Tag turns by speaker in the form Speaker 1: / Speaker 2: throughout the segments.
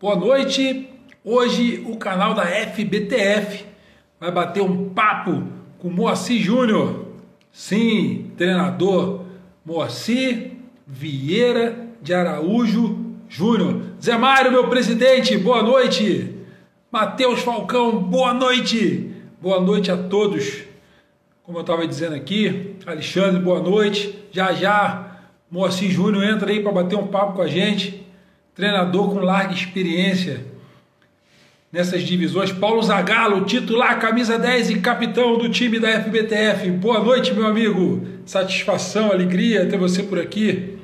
Speaker 1: Boa noite. Hoje o canal da FBTF vai bater um papo com Moacir Júnior. Sim, treinador Moacir Vieira de Araújo Júnior. Zé Mário, meu presidente, boa noite. Matheus Falcão, boa noite. Boa noite a todos. Como eu estava dizendo aqui, Alexandre, boa noite. Já já, Moacir Júnior entra aí para bater um papo com a gente treinador com larga experiência nessas divisões. Paulo Zagallo, titular, camisa 10 e capitão do time da FBTF. Boa noite, meu amigo. Satisfação, alegria ter você por aqui.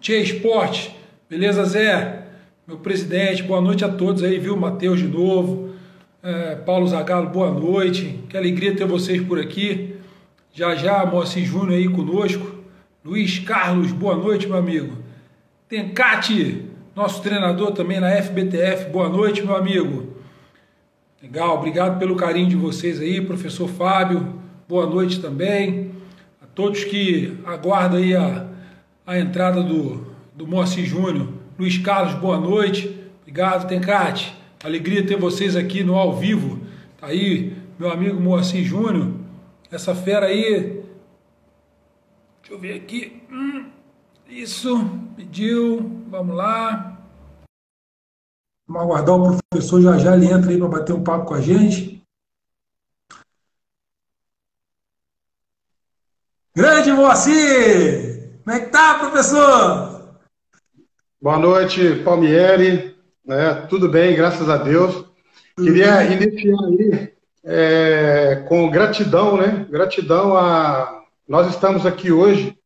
Speaker 1: Tia Esporte, beleza, Zé? Meu presidente, boa noite a todos aí, viu? Matheus de novo. É, Paulo Zagallo, boa noite. Que alegria ter vocês por aqui. Já já, Moacir Júnior aí conosco. Luiz Carlos, boa noite, meu amigo. Tencate, nosso treinador também na FBTF. Boa noite, meu amigo. Legal, obrigado pelo carinho de vocês aí, professor Fábio. Boa noite também. A todos que aguardam aí a, a entrada do, do Moacir Júnior. Luiz Carlos, boa noite. Obrigado, Tencate. Alegria ter vocês aqui no ao vivo. Tá aí, meu amigo Moacir Júnior. Essa fera aí. Deixa eu ver aqui. Hum. Isso, pediu, vamos lá. Vamos aguardar o professor já já, ele entra aí para bater um papo com a gente. Grande Moacir! Como é que tá, professor?
Speaker 2: Boa noite, Palmieri. Né? Tudo bem, graças a Deus. Queria iniciar aí é, com gratidão, né? Gratidão a. Nós estamos aqui hoje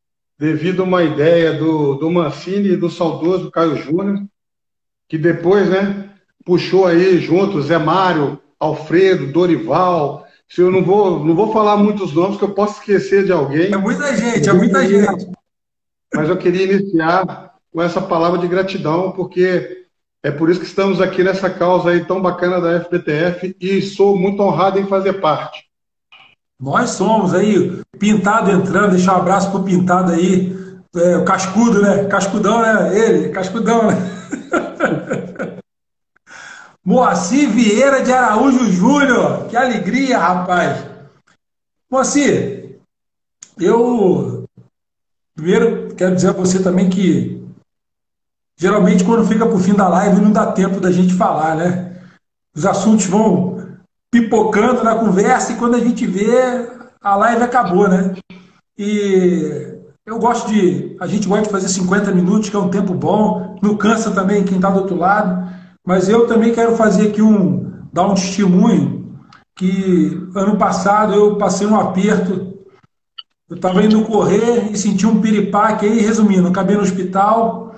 Speaker 2: devido a uma ideia do, do Mancini e do saudoso Caio Júnior, que depois, né, puxou aí junto Zé Mário, Alfredo, Dorival. Se eu não vou, não vou falar muitos nomes, que eu posso esquecer de alguém.
Speaker 1: É muita gente, é muita gente.
Speaker 2: Mas eu queria iniciar com essa palavra de gratidão, porque é por isso que estamos aqui nessa causa aí tão bacana da FBTF e sou muito honrado em fazer parte.
Speaker 1: Nós somos aí, Pintado entrando, deixar um abraço pro Pintado aí, é, o Cascudo, né? Cascudão, né? Ele, Cascudão, né? Moacir Vieira de Araújo Júnior, que alegria, rapaz. Moacir, eu primeiro quero dizer a você também que geralmente quando fica pro fim da live não dá tempo da gente falar, né? Os assuntos vão pipocando na conversa e quando a gente vê, a live acabou, né? E eu gosto de. A gente gosta de fazer 50 minutos, que é um tempo bom. Não cansa também quem está do outro lado. Mas eu também quero fazer aqui um. dar um testemunho que ano passado eu passei um aperto. Eu estava indo correr e senti um piripaque aí, resumindo, acabei no hospital,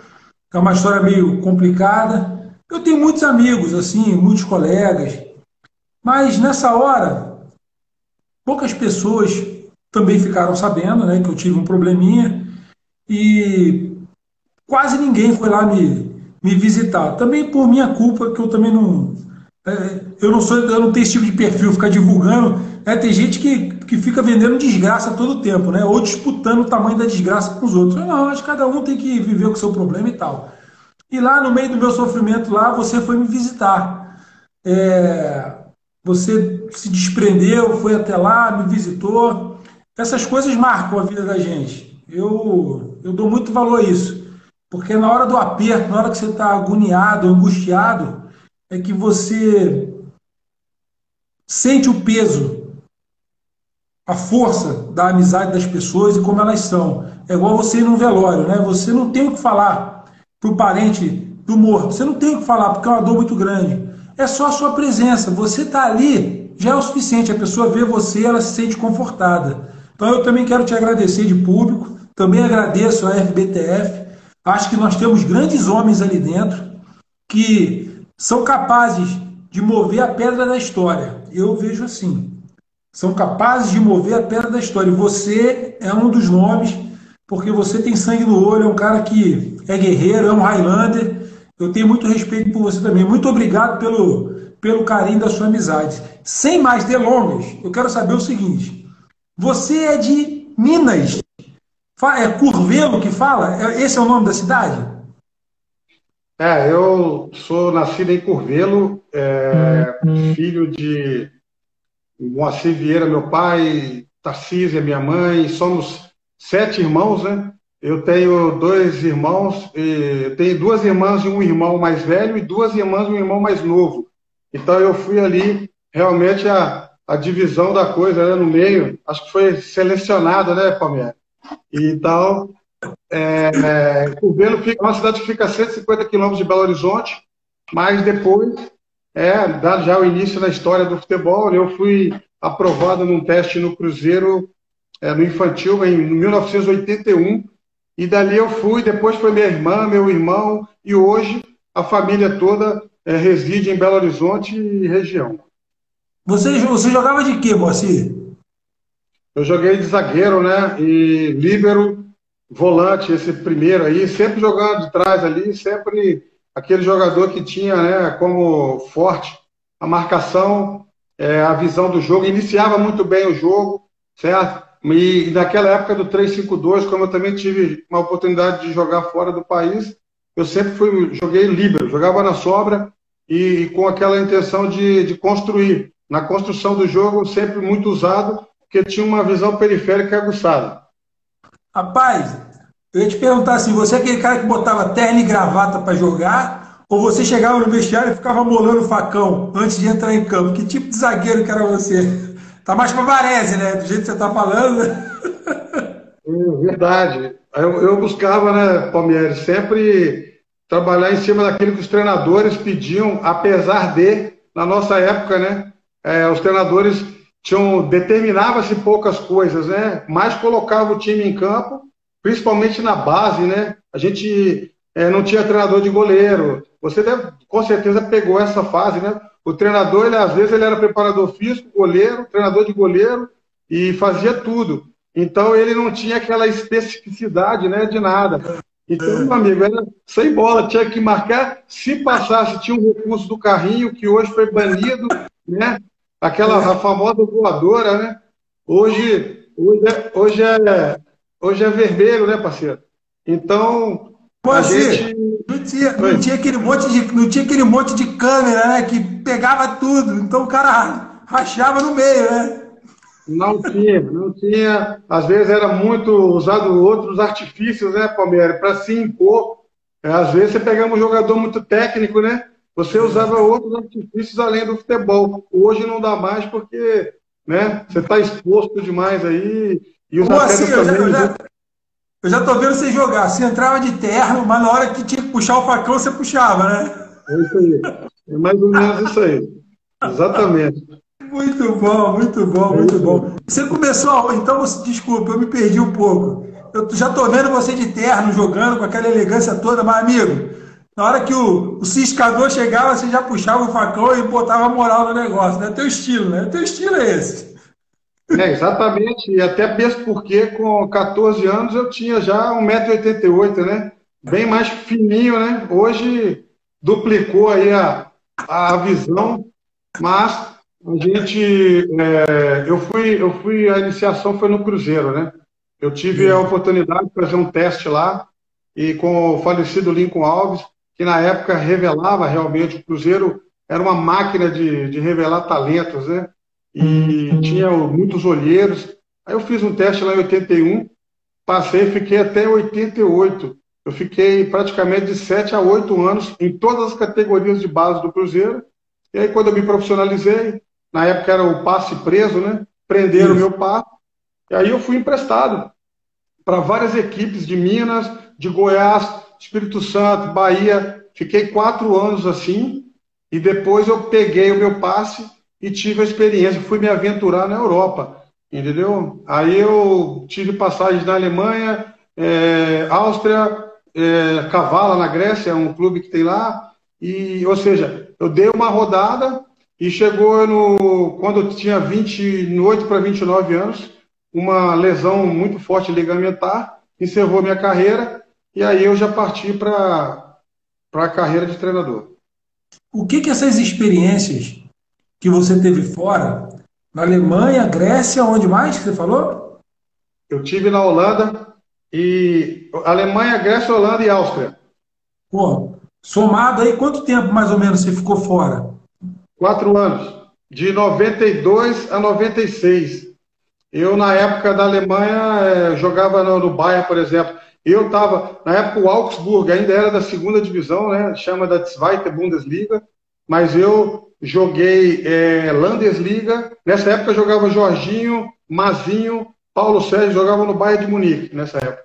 Speaker 1: é uma história meio complicada. Eu tenho muitos amigos, assim, muitos colegas, mas nessa hora, poucas pessoas também ficaram sabendo né, que eu tive um probleminha e quase ninguém foi lá me, me visitar. Também por minha culpa, que eu também não. É, eu não sou, eu não tenho esse tipo de perfil, ficar divulgando. É, tem gente que, que fica vendendo desgraça todo o tempo, né? Ou disputando o tamanho da desgraça com os outros. Eu não, acho que cada um tem que viver com o seu problema e tal. E lá no meio do meu sofrimento lá, você foi me visitar. É, você se desprendeu, foi até lá, me visitou. Essas coisas marcam a vida da gente. Eu, eu dou muito valor a isso. Porque na hora do aperto, na hora que você está agoniado, angustiado, é que você sente o peso, a força da amizade das pessoas e como elas são. É igual você ir num velório, né? Você não tem o que falar para o parente do morto. Você não tem o que falar, porque é uma dor muito grande é só a sua presença. Você está ali, já é o suficiente. A pessoa vê você, ela se sente confortada. Então eu também quero te agradecer de público, também agradeço a FBTF. Acho que nós temos grandes homens ali dentro que são capazes de mover a pedra da história. Eu vejo assim. São capazes de mover a pedra da história. E você é um dos nomes, porque você tem sangue no olho, é um cara que é guerreiro, é um Highlander eu tenho muito respeito por você também. Muito obrigado pelo, pelo carinho da sua amizade. Sem mais delongas, eu quero saber o seguinte: você é de Minas? É Curvelo que fala? É, esse é o nome da cidade?
Speaker 2: É, eu sou nascido em Curvelo, é, filho de Moacir Vieira, meu pai, Tarcísia, minha mãe, somos sete irmãos, né? Eu tenho dois irmãos, tenho duas irmãs e um irmão mais velho e duas irmãs e um irmão mais novo. Então eu fui ali realmente a, a divisão da coisa né, no meio, acho que foi selecionada, né, Palmeiras? Então, é, é, Curvelo fica, uma cidade que fica a 150 quilômetros de Belo Horizonte, mas depois, é, dado já o início da história do futebol, eu fui aprovado num teste no Cruzeiro, é, no infantil, em 1981, e dali eu fui, depois foi minha irmã, meu irmão, e hoje a família toda é, reside em Belo Horizonte e região.
Speaker 1: Você, você jogava de quê, Moacir?
Speaker 2: Eu joguei de zagueiro, né? E líbero, volante, esse primeiro aí, sempre jogando de trás ali, sempre aquele jogador que tinha né, como forte a marcação, é, a visão do jogo, iniciava muito bem o jogo, certo? E, e naquela época do 3-5-2, como eu também tive uma oportunidade de jogar fora do país, eu sempre fui, joguei líbero, jogava na sobra e, e com aquela intenção de, de construir. Na construção do jogo, sempre muito usado, porque tinha uma visão periférica aguçada.
Speaker 1: Rapaz, eu ia te perguntar assim, você é aquele cara que botava terno e gravata para jogar, ou você chegava no vestiário e ficava molando o facão antes de entrar em campo? Que tipo de zagueiro que era você? Tá mais para Varese, né? Do jeito que você tá falando.
Speaker 2: Verdade. Eu, eu buscava, né, Palmeiras, sempre trabalhar em cima daquilo que os treinadores pediam, apesar de, na nossa época, né, é, os treinadores tinham determinava-se poucas coisas, né, mas colocava o time em campo, principalmente na base, né, a gente é, não tinha treinador de goleiro. Você deve, com certeza pegou essa fase, né? O treinador, ele, às vezes, ele era preparador físico, goleiro, treinador de goleiro e fazia tudo. Então, ele não tinha aquela especificidade né, de nada. Então, meu amigo, era sem bola, tinha que marcar. Se passasse, tinha um recurso do carrinho, que hoje foi banido, né? Aquela a famosa voadora, né? Hoje, hoje, é, hoje, é, hoje é vermelho, né, parceiro? Então,
Speaker 1: Pô, a gente... não, tinha, não, tinha aquele monte de, não tinha aquele monte de câmera, né? Que pegava tudo. Então o cara rachava no meio, né?
Speaker 2: Não tinha, não tinha. Às vezes era muito usado outros artifícios, né, Palmeiras, para se impor. É, às vezes você pegava um jogador muito técnico, né? Você usava outros artifícios além do futebol. Hoje não dá mais porque né, você está exposto demais aí. E os atletas assim, também. Eu já,
Speaker 1: eu já tô vendo você jogar. Você entrava de terno, mas na hora que tinha que puxar o facão, você puxava, né?
Speaker 2: É isso aí. É mais ou menos isso aí. Exatamente.
Speaker 1: Muito bom, muito bom, muito bom. Você começou, então, você, desculpa, eu me perdi um pouco. Eu já tô vendo você de terno jogando com aquela elegância toda, mas, amigo, na hora que o, o ciscador chegava, você já puxava o facão e botava moral no negócio, né? Teu estilo, né? Teu estilo é esse.
Speaker 2: É, exatamente. E até mesmo porque com 14 anos eu tinha já 1,88m, né? Bem mais fininho, né? Hoje duplicou aí a, a visão, mas a gente. É, eu, fui, eu fui, a iniciação foi no Cruzeiro, né? Eu tive a oportunidade de fazer um teste lá e com o falecido Lincoln Alves, que na época revelava realmente, o Cruzeiro era uma máquina de, de revelar talentos, né? E tinha muitos olheiros. Aí eu fiz um teste lá em 81, passei, fiquei até 88. Eu fiquei praticamente de 7 a 8 anos em todas as categorias de base do Cruzeiro. E aí, quando eu me profissionalizei, na época era o passe preso, né? Prenderam o meu passe. E aí eu fui emprestado para várias equipes de Minas, de Goiás, Espírito Santo, Bahia. Fiquei quatro anos assim. E depois eu peguei o meu passe e tive a experiência, fui me aventurar na Europa, entendeu? Aí eu tive passagens na Alemanha, é, Áustria, é, Cavala na Grécia, é um clube que tem lá, e, ou seja, eu dei uma rodada e chegou no, quando eu tinha 28 para 29 anos, uma lesão muito forte ligamentar, encerrou minha carreira, e aí eu já parti para a carreira de treinador.
Speaker 1: O que, que essas experiências que você teve fora? Na Alemanha, Grécia, onde mais que você falou?
Speaker 2: Eu tive na Holanda e Alemanha, Grécia, Holanda e Áustria.
Speaker 1: Pô, Somado aí, quanto tempo mais ou menos você ficou fora?
Speaker 2: Quatro anos, de 92 a 96. Eu, na época da Alemanha, é, jogava no, no Bayern, por exemplo. Eu estava, na época, o Augsburg ainda era da segunda divisão, né? Chama da Zweite Bundesliga. Mas eu joguei é, Landesliga. Nessa época, jogava Jorginho, Mazinho, Paulo Sérgio, jogava no Bayern de Munique, nessa época.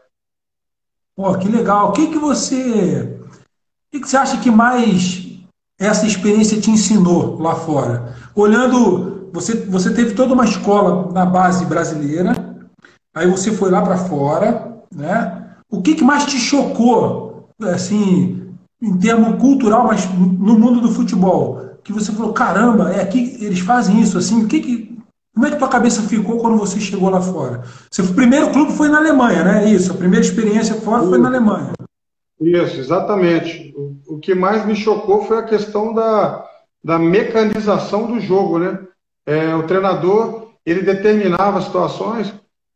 Speaker 1: Pô, que legal. O que, que você. O que, que você acha que mais essa experiência te ensinou lá fora? Olhando, você, você teve toda uma escola na base brasileira, aí você foi lá para fora, né? O que, que mais te chocou, assim, em termo cultural, mas no mundo do futebol? Que você falou, caramba, é aqui eles fazem isso, assim, o que que, como é que tua cabeça ficou quando você chegou lá fora? Seu primeiro clube foi na Alemanha, né? Isso, a primeira experiência fora foi na Alemanha.
Speaker 2: Isso, exatamente. O, o que mais me chocou foi a questão da, da mecanização do jogo, né? É, o treinador, ele determinava situações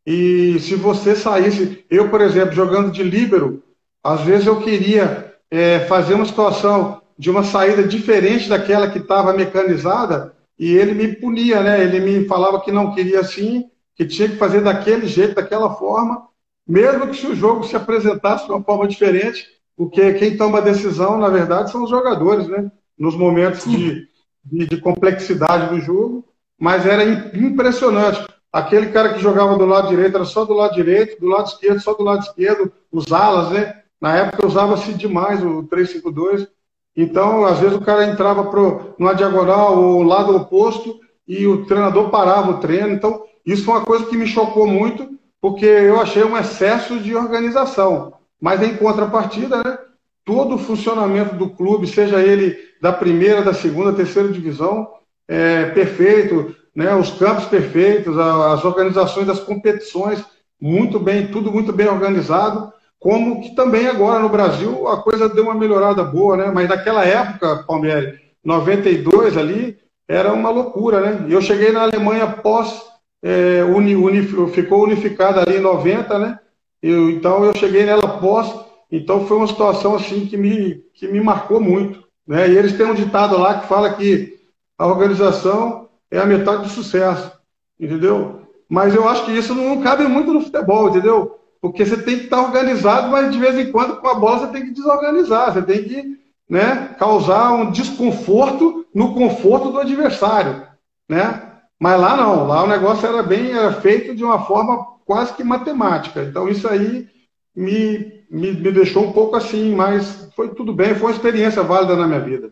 Speaker 2: e se você saísse, eu, por exemplo, jogando de líbero, às vezes eu queria é, fazer uma situação de uma saída diferente daquela que estava mecanizada e ele me punia, né? Ele me falava que não queria assim, que tinha que fazer daquele jeito, daquela forma, mesmo que se o jogo se apresentasse de uma forma diferente, porque quem toma a decisão, na verdade, são os jogadores, né? Nos momentos de, de, de complexidade do jogo, mas era impressionante. Aquele cara que jogava do lado direito era só do lado direito, do lado esquerdo só do lado esquerdo, os alas, né? Na época usava-se demais o 352. Então, às vezes o cara entrava pro, numa diagonal ou lado oposto e o treinador parava o treino. Então, isso foi uma coisa que me chocou muito, porque eu achei um excesso de organização. Mas em contrapartida, né, todo o funcionamento do clube, seja ele da primeira, da segunda, terceira divisão, é perfeito né, os campos perfeitos, as organizações das competições, muito bem, tudo muito bem organizado, como que também agora no Brasil a coisa deu uma melhorada boa, né? Mas naquela época, Palmeiras, 92 ali, era uma loucura, né? Eu cheguei na Alemanha pós, é, uni, uni, ficou unificada ali em 90, né? Eu, então eu cheguei nela pós, então foi uma situação assim que me, que me marcou muito. Né? E eles têm um ditado lá que fala que a organização é a metade do sucesso, entendeu? Mas eu acho que isso não cabe muito no futebol, entendeu? Porque você tem que estar organizado, mas de vez em quando com a bola você tem que desorganizar, você tem que né, causar um desconforto no conforto do adversário, né? Mas lá não, lá o negócio era bem era feito de uma forma quase que matemática. Então isso aí me, me, me deixou um pouco assim, mas foi tudo bem, foi uma experiência válida na minha vida.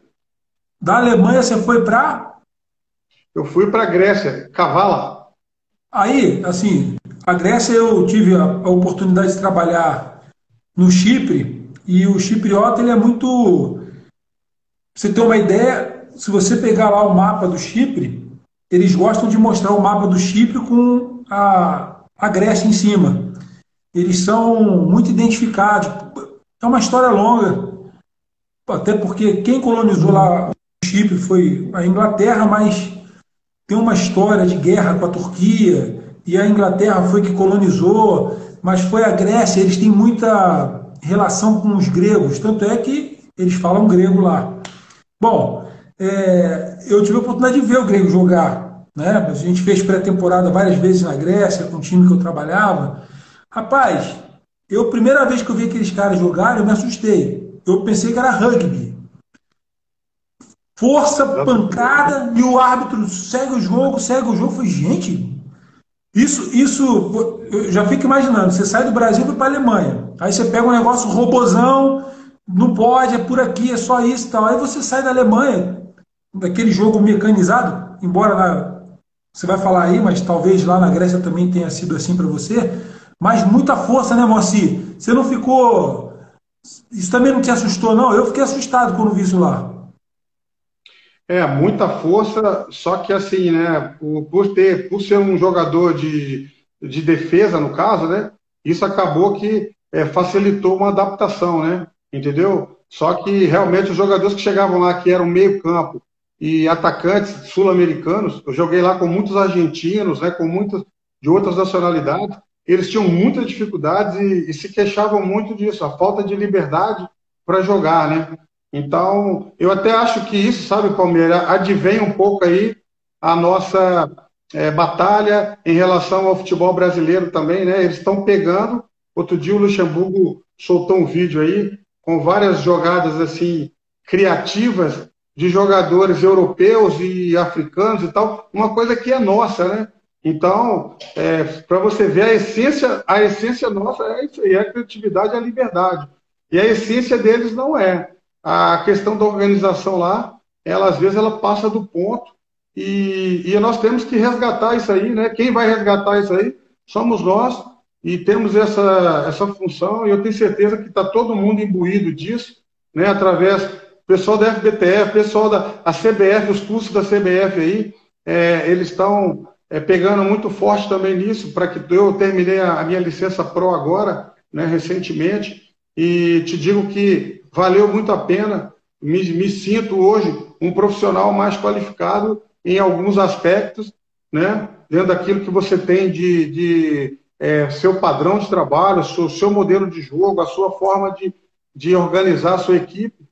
Speaker 1: Da Alemanha você foi para
Speaker 2: eu fui para a Grécia, Cavala.
Speaker 1: Aí, assim, a Grécia eu tive a, a, oportunidade de trabalhar no Chipre e o chipriota ele é muito. você ter uma ideia, se você pegar lá o mapa do Chipre, eles gostam de mostrar o mapa do Chipre com a, a Grécia em cima. Eles são muito identificados. É uma história longa, até porque quem colonizou lá o Chipre foi a Inglaterra, mas tem uma história de guerra com a Turquia, e a Inglaterra foi que colonizou, mas foi a Grécia, eles têm muita relação com os gregos, tanto é que eles falam grego lá. Bom, é, eu tive a oportunidade de ver o grego jogar, né? A gente fez pré-temporada várias vezes na Grécia, com o time que eu trabalhava. Rapaz, eu, primeira vez que eu vi aqueles caras jogarem, eu me assustei. Eu pensei que era rugby força, pancada, e o árbitro segue o jogo, segue o jogo. Foi, gente, isso, isso, eu já fico imaginando, você sai do Brasil para a Alemanha, aí você pega um negócio robozão, não pode, é por aqui, é só isso tal. Aí você sai da Alemanha, daquele jogo mecanizado, embora você vai falar aí, mas talvez lá na Grécia também tenha sido assim para você, mas muita força, né, Moacir? Você não ficou. Isso também não te assustou, não? Eu fiquei assustado quando vi isso lá.
Speaker 2: É, muita força, só que assim, né, por, ter, por ser um jogador de, de defesa, no caso, né, isso acabou que é, facilitou uma adaptação, né, entendeu? Só que realmente os jogadores que chegavam lá, que eram meio campo e atacantes sul-americanos, eu joguei lá com muitos argentinos, né, com muitos de outras nacionalidades, eles tinham muitas dificuldades e, e se queixavam muito disso, a falta de liberdade para jogar, né? Então, eu até acho que isso, sabe, Palmeiras, advém um pouco aí a nossa é, batalha em relação ao futebol brasileiro também, né? Eles estão pegando. Outro dia o Luxemburgo soltou um vídeo aí com várias jogadas assim criativas de jogadores europeus e africanos e tal, uma coisa que é nossa, né? Então, é, para você ver a essência, a essência nossa é isso aí, é a criatividade e a liberdade. E a essência deles não é. A questão da organização lá, ela às vezes ela passa do ponto e, e nós temos que resgatar isso aí, né? Quem vai resgatar isso aí somos nós e temos essa, essa função e eu tenho certeza que está todo mundo imbuído disso, né? Através pessoal da FBTF, pessoal da a CBF, os cursos da CBF aí, é, eles estão é, pegando muito forte também nisso, para que eu terminei a, a, minha licença Pro agora, né, recentemente, e te digo que valeu muito a pena, me, me sinto hoje um profissional mais qualificado em alguns aspectos, né, dentro daquilo que você tem de, de é, seu padrão de trabalho, seu, seu modelo de jogo, a sua forma de, de organizar a sua equipe,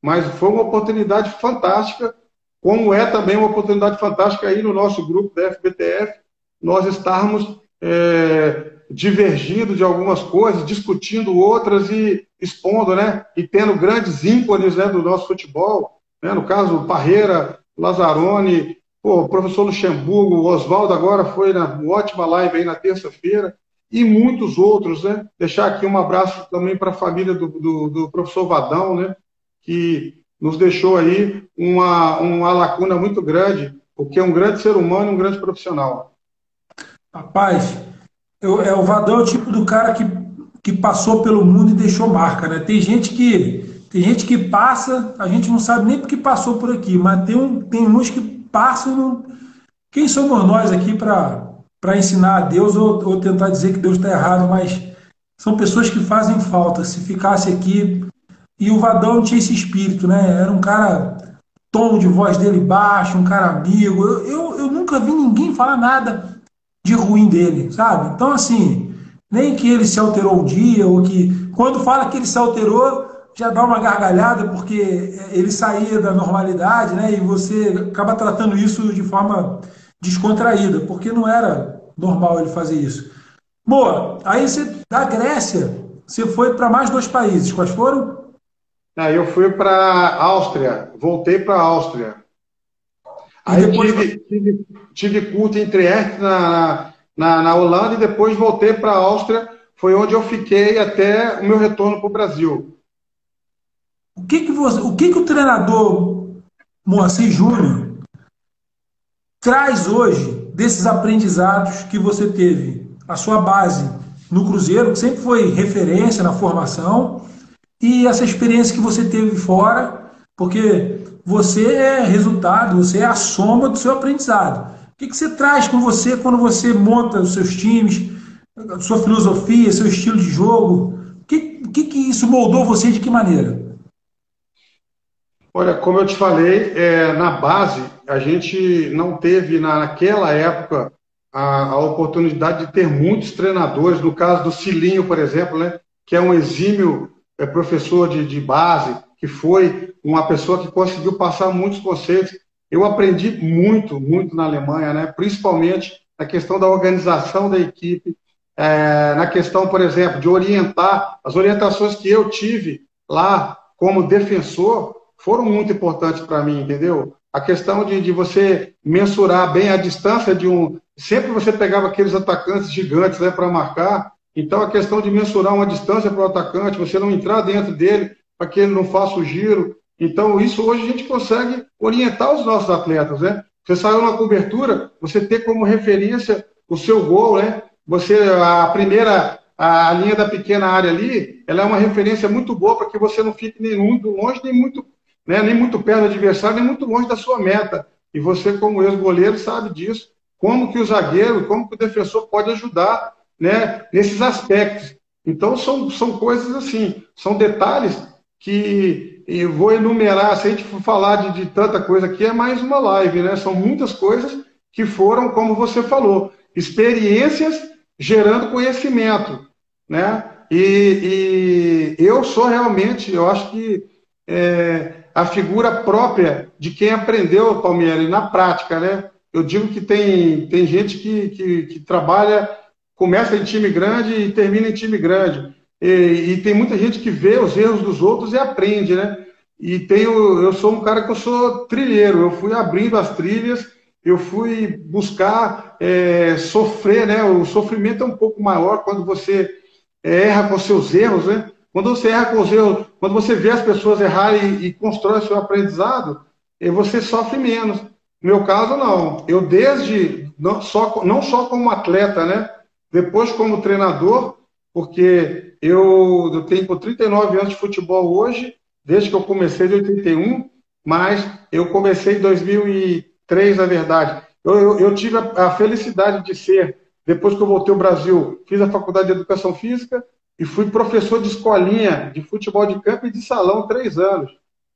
Speaker 2: mas foi uma oportunidade fantástica como é também uma oportunidade fantástica aí no nosso grupo da FBTF, nós estarmos é, divergindo de algumas coisas, discutindo outras e expondo, né? E tendo grandes ícones né, do nosso futebol, né? no caso, Parreira, Lazzaroni, pô, o professor Luxemburgo, o Oswaldo agora foi na ótima live aí na terça-feira, e muitos outros, né? Deixar aqui um abraço também para a família do, do, do professor Vadão, né? Que nos deixou aí uma, uma lacuna muito grande, porque é um grande ser humano, um grande profissional.
Speaker 1: Rapaz, eu, é, o Vadão é o tipo do cara que, que passou pelo mundo e deixou marca, né? Tem gente que tem gente que passa, a gente não sabe nem porque passou por aqui, mas tem, um, tem uns que passam. Não... Quem somos nós aqui para ensinar a Deus ou, ou tentar dizer que Deus está errado? Mas são pessoas que fazem falta. Se ficasse aqui e o Vadão tinha esse espírito, né? Era um cara, tom de voz dele baixo, um cara amigo. Eu, eu, eu nunca vi ninguém falar nada de ruim dele, sabe? Então, assim, nem que ele se alterou um dia, ou que quando fala que ele se alterou, já dá uma gargalhada, porque ele saía da normalidade, né? E você acaba tratando isso de forma descontraída, porque não era normal ele fazer isso. Boa, aí você, da Grécia, você foi para mais dois países. Quais foram?
Speaker 2: Aí eu fui para Áustria, voltei para Áustria. Aí depois... tive, tive, tive culto em Trieste, na, na, na Holanda, e depois voltei para a Áustria, foi onde eu fiquei até o meu retorno para o Brasil.
Speaker 1: O que que, você, o, que que o treinador Moacir Júnior traz hoje desses aprendizados que você teve? A sua base no Cruzeiro, que sempre foi referência na formação, e essa experiência que você teve fora, porque você é resultado, você é a soma do seu aprendizado. O que, que você traz com você quando você monta os seus times, sua filosofia, seu estilo de jogo? O que, que, que isso moldou você de que maneira?
Speaker 2: Olha, como eu te falei, é, na base, a gente não teve naquela época a, a, oportunidade de ter muitos treinadores, no caso do Cilinho, por exemplo, né, que é um exímio é professor de, de base, que foi uma pessoa que conseguiu passar muitos conceitos. Eu aprendi muito, muito na Alemanha, né? principalmente na questão da organização da equipe, é, na questão, por exemplo, de orientar. As orientações que eu tive lá como defensor foram muito importantes para mim, entendeu? A questão de, de você mensurar bem a distância de um. Sempre você pegava aqueles atacantes gigantes né, para marcar, então, a questão de mensurar uma distância para o atacante, você não entrar dentro dele para que ele não faça o giro. Então, isso hoje a gente consegue orientar os nossos atletas, né? Você saiu na cobertura, você ter como referência o seu gol, né? Você, a primeira, a linha da pequena área ali, ela é uma referência muito boa para que você não fique nem muito longe, nem muito, né, nem muito perto do adversário, nem muito longe da sua meta. E você, como ex-goleiro, sabe disso. Como que o zagueiro, como que o defensor pode ajudar né, nesses aspectos. Então, são, são coisas assim, são detalhes que eu vou enumerar, se a gente for falar de, de tanta coisa aqui, é mais uma live, né? São muitas coisas que foram, como você falou, experiências gerando conhecimento, né? E, e eu sou realmente, eu acho que é, a figura própria de quem aprendeu o Palmeiras na prática, né? Eu digo que tem, tem gente que, que, que trabalha, começa em time grande e termina em time grande. E, e, tem muita gente que vê os erros dos outros e aprende, né? E tenho, eu sou um cara que eu sou trilheiro, eu fui abrindo as trilhas, eu fui buscar é, sofrer, né? O sofrimento é um pouco maior quando você erra com seus erros, né? Quando você erra com os erros, quando você vê as pessoas errarem e, constrói seu aprendizado, você sofre menos. No meu caso, não. Eu desde, não só, não só como atleta, né? Depois como treinador, porque eu, eu tenho 39 anos de futebol hoje, desde que eu comecei em 81, mas eu comecei em 2003, na verdade. Eu, eu, eu tive a, a, felicidade de ser, depois que eu voltei ao Brasil, fiz a faculdade de Educação Física, e fui professor de escolinha de futebol de campo e de salão três anos.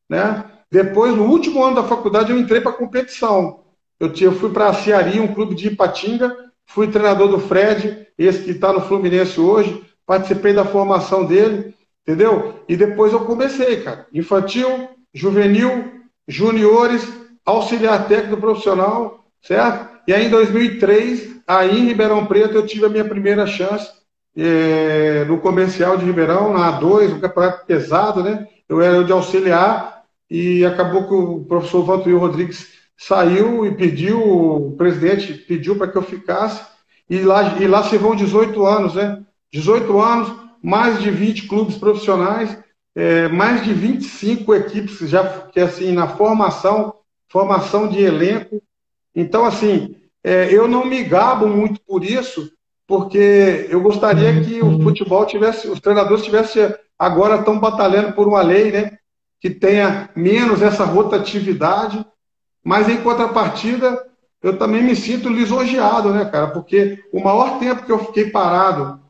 Speaker 2: Né? Depois, no último ano da faculdade, eu entrei para competição. Eu, eu fui para a Cearia, um clube de Ipatinga, fui treinador do Fred, esse que está no Fluminense hoje, participei da formação dele, entendeu? E depois eu comecei, cara. Infantil, juvenil, juniores, auxiliar técnico profissional, certo? E aí em 2003, aí em Ribeirão Preto, eu tive a minha primeira chance é, no comercial de Ribeirão, na A2, um campeonato pesado, né? Eu era de auxiliar e acabou que o professor Vantuil Rodrigues saiu e pediu, o presidente pediu para que eu ficasse, e lá, e lá se vão 18 anos, né? 18 anos, mais de 20 clubes profissionais, é, mais de 25 equipes já que assim na formação, formação de elenco. Então, assim, é, eu não me gabo muito por isso, porque eu gostaria que o futebol tivesse, os treinadores tivessem agora estão batalhando por uma lei, né, que tenha menos essa rotatividade, mas em contrapartida eu também me sinto lisonjeado, né, cara, porque o maior tempo que eu fiquei parado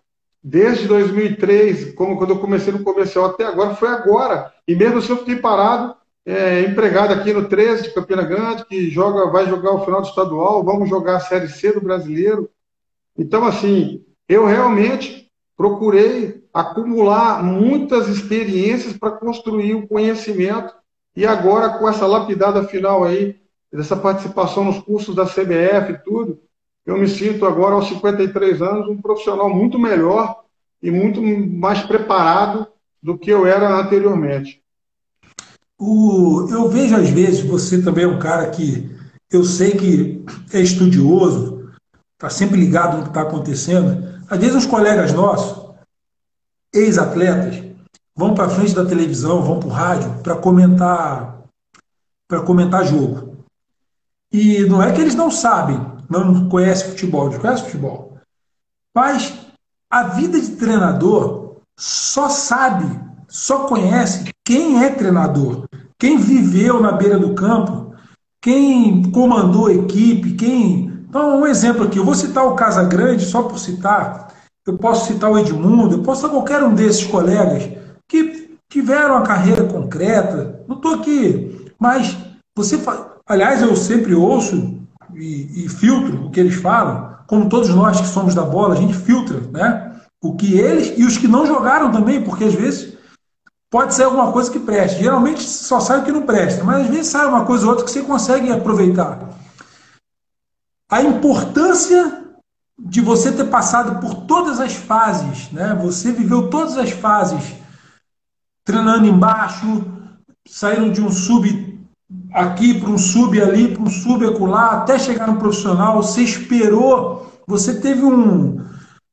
Speaker 2: desde 2003, como quando eu comecei no comercial até agora, foi agora. E mesmo assim eu fiquei parado, é, empregado aqui no 13 de Campina Grande, que joga, vai jogar o final do estadual, vamos jogar a Série C do Brasileiro. Então, assim, eu realmente procurei acumular muitas experiências para construir o conhecimento e agora com essa lapidada final aí, dessa participação nos cursos da CBF e tudo, eu me sinto agora aos 53 anos um profissional muito melhor e muito mais preparado do que eu era anteriormente.
Speaker 1: O, eu vejo às vezes, você também é um cara que eu sei que é estudioso, está sempre ligado no que está acontecendo. Às vezes, uns colegas nossos, ex-atletas, vão para frente da televisão, vão para o rádio para comentar para comentar jogo. E não é que eles não sabem, não conhecem futebol, eles conhecem futebol. Mas a vida de treinador só sabe, só conhece quem é treinador, quem viveu na beira do campo, quem comandou a equipe, quem então, um exemplo aqui, eu vou citar o Casa Grande, só por citar, eu posso citar o Edmundo, eu posso citar qualquer um desses colegas que tiveram a carreira concreta, não estou aqui, mas você, aliás, eu sempre ouço e, e, filtro o que eles falam, como todos nós que somos da bola, a gente filtra, né? O que eles e os que não jogaram também, porque às vezes pode ser alguma coisa que preste. Geralmente só sai o que não presta, mas às vezes sai uma coisa ou outra que você consegue aproveitar a importância de você ter passado por todas as fases, né? Você viveu todas as fases, treinando embaixo, saindo de um sub aqui para um sub ali, para um sub acolá, até chegar no profissional, você esperou, você teve um.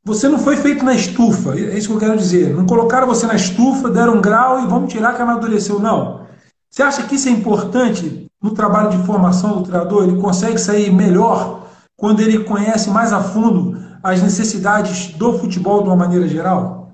Speaker 1: Você não foi feito na estufa, é isso que eu quero dizer. Não colocaram você na estufa, deram um grau e vamos tirar que amadureceu. Não. Você acha que isso é importante no trabalho de formação do treinador? Ele consegue sair melhor quando ele conhece mais a fundo as necessidades do futebol de uma maneira geral?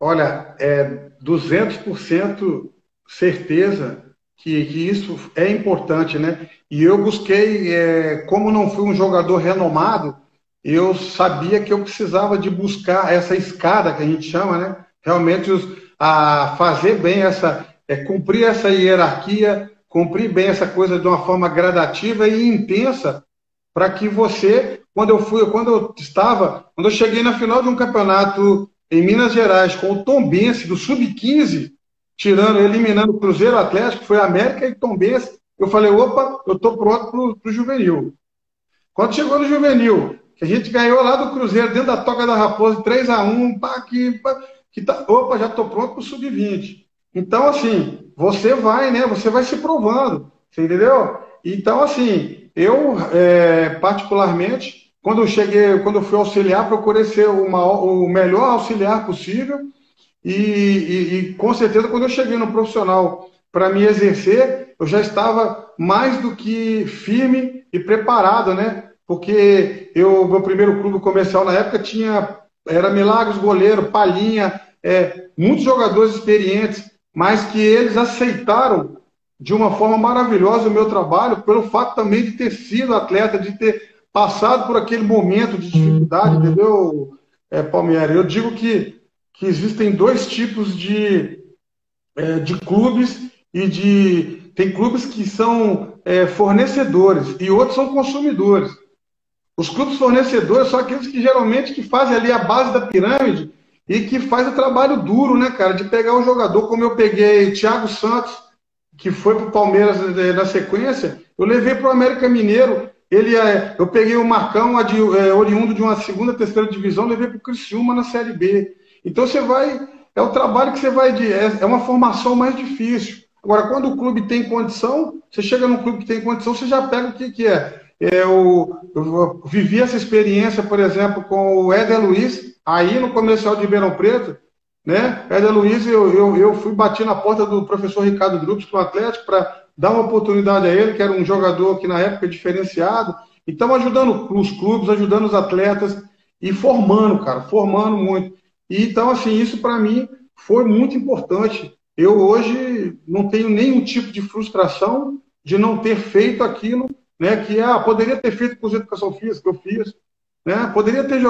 Speaker 2: Olha, é 200% certeza que, que isso é importante, né? E eu busquei, é, como não fui um jogador renomado, eu sabia que eu precisava de buscar essa escada que a gente chama, né? Realmente os, a fazer bem essa, é, cumprir essa hierarquia, cumprir bem essa coisa de uma forma gradativa e intensa, para que você, quando eu fui, quando eu estava, quando eu cheguei na final de um campeonato em Minas Gerais com o Tombense do Sub-15, tirando, eliminando o Cruzeiro Atlético, foi América e Tombense. Eu falei, opa, eu estou pronto para o juvenil. Quando chegou no juvenil, que a gente ganhou lá do Cruzeiro, dentro da Toca da Raposa, 3 a 1 pá, que, pá, que tá, opa, já estou pronto para o sub-20. Então, assim, você vai, né? Você vai se provando, você entendeu? Então, assim, eu, é, particularmente, quando eu cheguei, quando eu fui auxiliar, procurei ser o melhor auxiliar possível. E, e, e, com certeza, quando eu cheguei no profissional para me exercer, eu já estava mais do que firme e preparado, né? Porque eu, meu primeiro clube comercial na época tinha era Milagres goleiro, Palhinha, é, muitos jogadores experientes, mas que eles aceitaram de uma forma maravilhosa o meu trabalho, pelo fato também de ter sido atleta, de ter passado por aquele momento de dificuldade, entendeu, é, Palmeiras? Eu digo que, que existem dois tipos de, é, de clubes e de. Tem clubes que são é, fornecedores e outros são consumidores. Os clubes fornecedores são aqueles que geralmente que fazem ali a base da pirâmide e que faz o trabalho duro, né, cara, de pegar o jogador, como eu peguei Thiago Santos, que foi para o Palmeiras é, na sequência, eu levei para o América Mineiro, ele é, eu peguei o Marcão, é, oriundo de uma segunda, terceira divisão, levei para o Criciúma na Série B. Então você vai, é o trabalho que você vai de, é, é uma formação mais difícil. Agora, quando o clube tem condição, você chega num clube que tem condição, você já pega o que, que é. Eu, eu vivi essa experiência, por exemplo, com o Éder Luiz, aí no comercial de Ribeirão Preto, né? Éder Luiz, eu, eu, eu fui bati na porta do professor Ricardo Grupos, do Atlético, para dar uma oportunidade a ele, que era um jogador que na época é diferenciado. Então, ajudando os clubes, ajudando os atletas e formando, cara, formando muito. E, então, assim, isso para mim foi muito importante. Eu hoje não tenho nenhum tipo de frustração de não ter feito aquilo, né? Que ah, poderia ter feito com educação física, eu fiz. Né? Poderia, ter,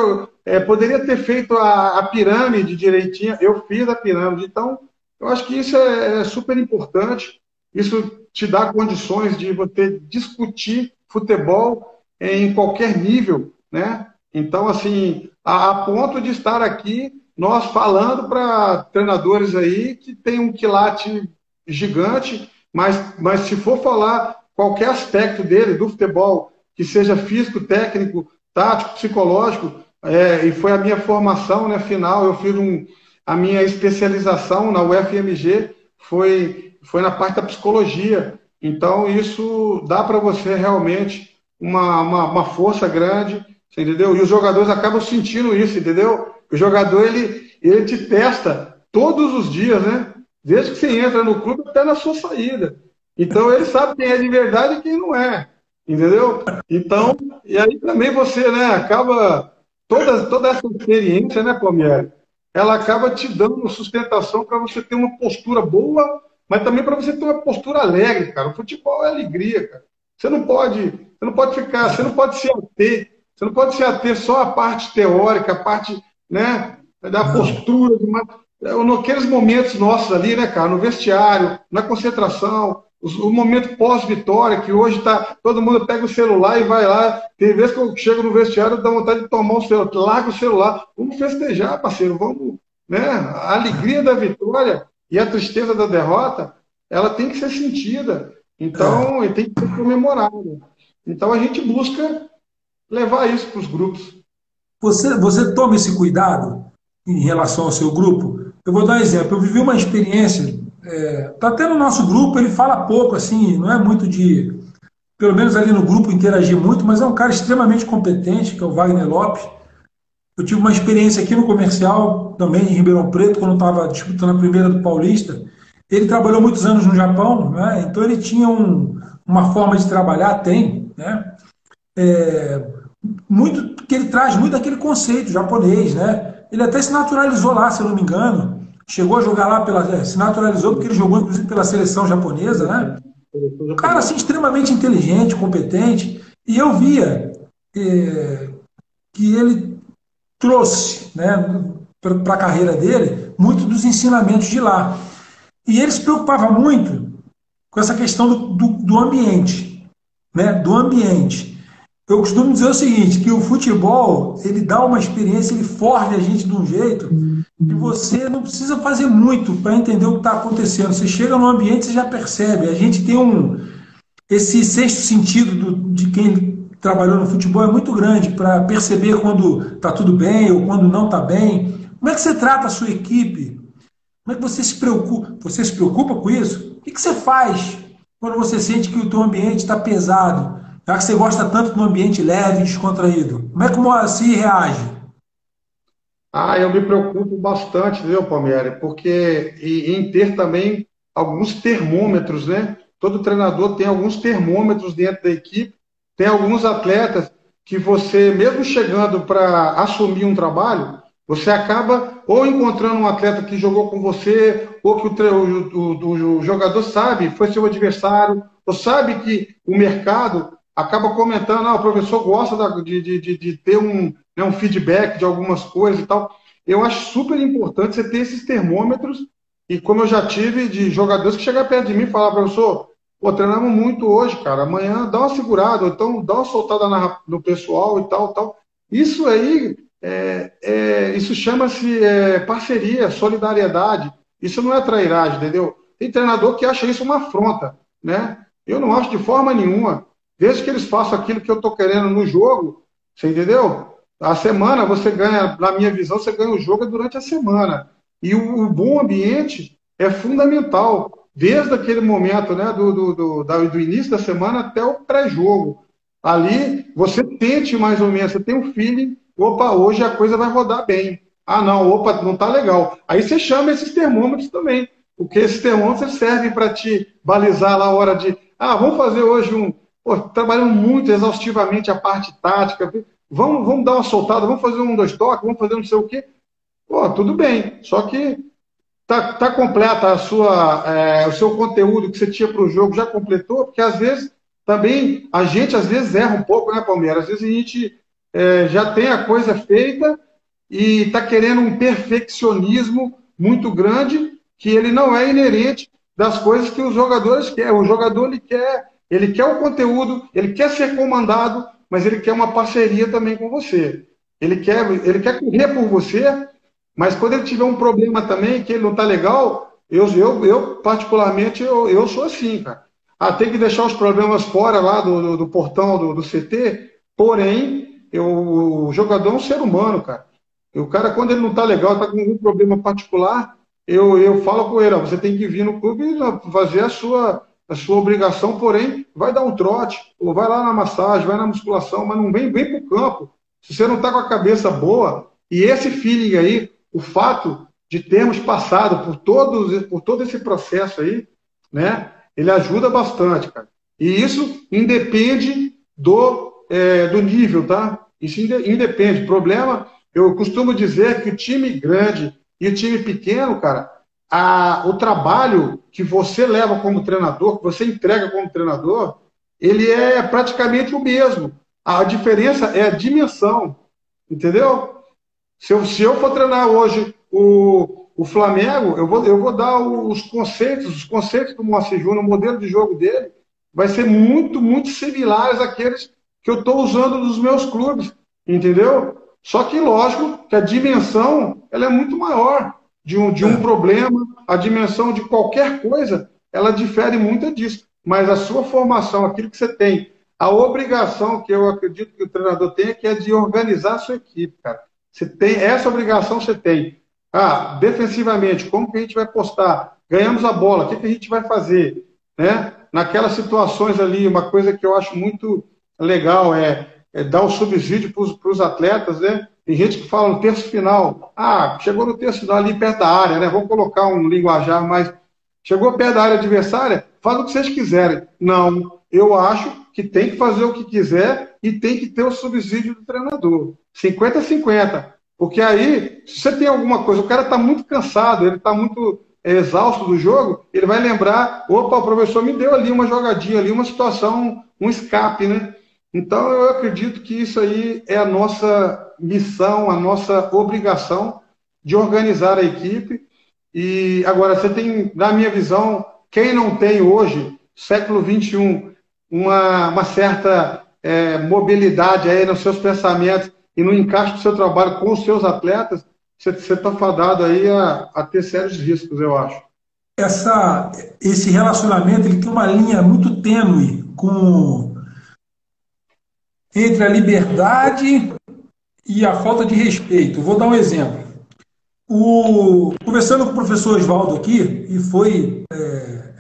Speaker 2: é, poderia ter feito a, a pirâmide direitinho, eu fiz a pirâmide. Então, eu acho que isso é, é super importante. Isso te dá condições de você discutir futebol em qualquer nível, né? Então, assim, a, a ponto de estar aqui nós falando para treinadores aí que tem um quilate gigante, mas, mas se for falar qualquer aspecto dele, do futebol, que seja físico, técnico, tático, psicológico, é, e foi a minha formação né, final, eu fiz um, a minha especialização na UFMG, foi foi na parte da psicologia. Então, isso dá para você realmente uma, uma, uma, força grande, entendeu? E os jogadores acabam sentindo isso, entendeu? O jogador, ele, ele te testa todos os dias, né? Desde que você entra no clube até na sua saída. Então, ele sabe quem é de verdade e quem não é, entendeu? Então, e aí também você, né, acaba... Toda, toda essa experiência, né, Palmeiras? Ela acaba te dando sustentação para você ter uma postura boa mas também para você ter uma postura alegre, cara. O futebol é alegria, cara. Você não pode, você não pode ficar, você não pode se ater, você não pode se ater só a parte teórica, a parte, né, da postura, uma, naqueles momentos nossos ali, né, cara, no vestiário, na concentração, o momento pós-vitória, que hoje tá, todo mundo pega o celular e vai lá. Tem vezes que eu chego no vestiário, dá vontade de tomar o celular, larga o celular. Vamos festejar, parceiro, vamos, né? A alegria da vitória e a tristeza da derrota, ela tem que ser sentida. Então, é. tem que ser comemorada. Então, a gente busca levar isso para os grupos.
Speaker 1: Você, você toma esse cuidado em relação ao seu grupo? Eu vou dar um exemplo. Eu vivi uma experiência, é, tá até no nosso grupo, ele fala pouco, assim, não é muito de. Pelo menos ali no grupo interagir muito, mas é um cara extremamente competente, que é o Wagner Lopes. Eu tive uma experiência aqui no comercial, também em Ribeirão Preto, quando estava disputando a primeira do Paulista. Ele trabalhou muitos anos no Japão, né? então ele tinha um, uma forma de trabalhar, tem, né? É, muito, que ele traz muito aquele conceito japonês, né? Ele até se naturalizou lá, se eu não me engano. Chegou a jogar lá, pela, é, se naturalizou porque ele jogou inclusive pela seleção japonesa, né? Um cara assim, extremamente inteligente, competente. E eu via é, que ele trouxe né, para a carreira dele muito dos ensinamentos de lá. E ele se preocupava muito com essa questão do, do, do ambiente, né, do ambiente. Eu costumo dizer o seguinte, que o futebol, ele dá uma experiência, ele forja a gente de um jeito que você não precisa fazer muito para entender o que está acontecendo. Você chega no ambiente, você já percebe. A gente tem um... Esse sexto sentido do, de quem trabalhou no futebol é muito grande para perceber quando está tudo bem ou quando não está bem. Como é que você trata a sua equipe? Como é que você se preocupa? Você se preocupa com isso? O que, que você faz quando você sente que o teu ambiente está pesado? Já que você gosta tanto de um ambiente leve e descontraído. Como é que o Moacir reage?
Speaker 2: Ah, eu me preocupo bastante, viu, Palmieri? Porque e, em ter também alguns termômetros, né? Todo treinador tem alguns termômetros dentro da equipe. Tem alguns atletas que você, mesmo chegando para assumir um trabalho, você acaba ou encontrando um atleta que jogou com você, ou que o, o, o, o jogador sabe, foi seu adversário, ou sabe que o mercado acaba comentando, ah, o professor gosta de, de, de, ter um, né, um feedback de algumas coisas e tal. Eu acho super importante você ter esses termômetros, e como eu já tive de jogadores que chegam perto de mim e falam, professor, pô, treinamos muito hoje, cara, amanhã dá uma segurada, ou então dá uma soltada na, no pessoal e tal, tal. Isso aí, é, é, isso chama-se é, parceria, solidariedade. Isso não é trairagem, entendeu? Tem treinador que acha isso uma afronta, né? Eu não acho de forma nenhuma. Desde que eles façam aquilo que eu estou querendo no jogo, você entendeu? A semana você ganha, na minha visão, você ganha o jogo durante a semana. E o, o bom ambiente é fundamental, desde aquele momento né, do, do, do, do início da semana até o pré-jogo. Ali você tente mais ou menos, você tem um feeling, opa, hoje a coisa vai rodar bem. Ah, não, opa, não tá legal. Aí você chama esses termômetros também, porque esses termômetros servem para te balizar lá a hora de, ah, vamos fazer hoje um, Pô, muito exaustivamente a parte tática. Vamos, vamos dar uma soltada, vamos fazer um, dois toques, vamos fazer não sei o quê. Pô, tudo bem. Só que tá, tá completa a sua, é, o seu conteúdo que você tinha para o jogo, já completou, porque às vezes também a gente às vezes erra um pouco, né, Palmeiras? Às vezes a gente é, já tem a coisa feita e está querendo um perfeccionismo muito grande que ele não é inerente das coisas que os jogadores querem. O jogador ele quer ele quer o conteúdo, ele quer ser comandado, mas ele quer uma parceria também com você. Ele quer, ele quer correr por você, mas quando ele tiver um problema também, que ele não está legal, eu, eu, eu particularmente, eu, eu sou assim, cara. Ah, tem que deixar os problemas fora lá do, do, do portão do, do, CT, porém, eu, o jogador é um ser humano, cara. E o cara, quando ele não está legal, está com algum problema particular, eu, eu falo com ele, ó, você tem que vir no clube e fazer a sua, a sua obrigação, porém, vai dar um trote, ou vai lá na massagem, vai na musculação, mas não vem, vem para o campo. Se você não está com a cabeça boa, e esse feeling aí, o fato de termos passado por, todos, por todo esse processo aí, né, ele ajuda bastante, cara. E isso independe do, é, do nível, tá? Isso independe. Problema, eu costumo dizer que o time grande e o time pequeno, cara, a, o trabalho que você leva como treinador, que você entrega como treinador, ele é praticamente o mesmo. A diferença é a dimensão, entendeu? Se eu, se eu for treinar hoje o, o Flamengo, eu vou, eu vou dar os conceitos, os conceitos do Moacir Júnior, o modelo de jogo dele, vai ser muito, muito similares àqueles que eu estou usando nos meus clubes, entendeu? Só que, lógico, que a dimensão ela é muito maior de um, de um é. problema, a dimensão de qualquer coisa, ela difere muito disso. Mas a sua formação, aquilo que você tem, a obrigação que eu acredito que o treinador tem, que é de organizar a sua equipe, cara. Você tem, essa obrigação você tem. Ah, defensivamente, como que a gente vai postar? Ganhamos a bola, o que, que a gente vai fazer? Né? Naquelas situações ali, uma coisa que eu acho muito legal é, é dar o subsídio para os atletas, né? Tem gente que fala no terço final. Ah, chegou no terço final ali perto da área, né? Vamos colocar um linguajar mais. Chegou perto da área adversária, faz o que vocês quiserem. Não, eu acho que tem que fazer o que quiser e tem que ter o subsídio do treinador. 50 a 50. Porque aí, se você tem alguma coisa, o cara está muito cansado, ele está muito é, exausto do jogo, ele vai lembrar, opa, o professor me deu ali uma jogadinha ali, uma situação, um escape, né? Então eu acredito que isso aí é a nossa missão, a nossa obrigação de organizar a equipe. E agora, você tem, na minha visão, quem não tem hoje, século XXI, uma, uma certa é, mobilidade aí nos seus pensamentos e no encaixe do seu trabalho com os seus atletas, você está fadado aí a, a, ter sérios riscos, eu acho.
Speaker 1: Essa, esse relacionamento ele tem uma linha muito tênue com entre a liberdade e a falta de respeito. Vou dar um exemplo. O, conversando com o professor Oswaldo aqui, e foi é, é,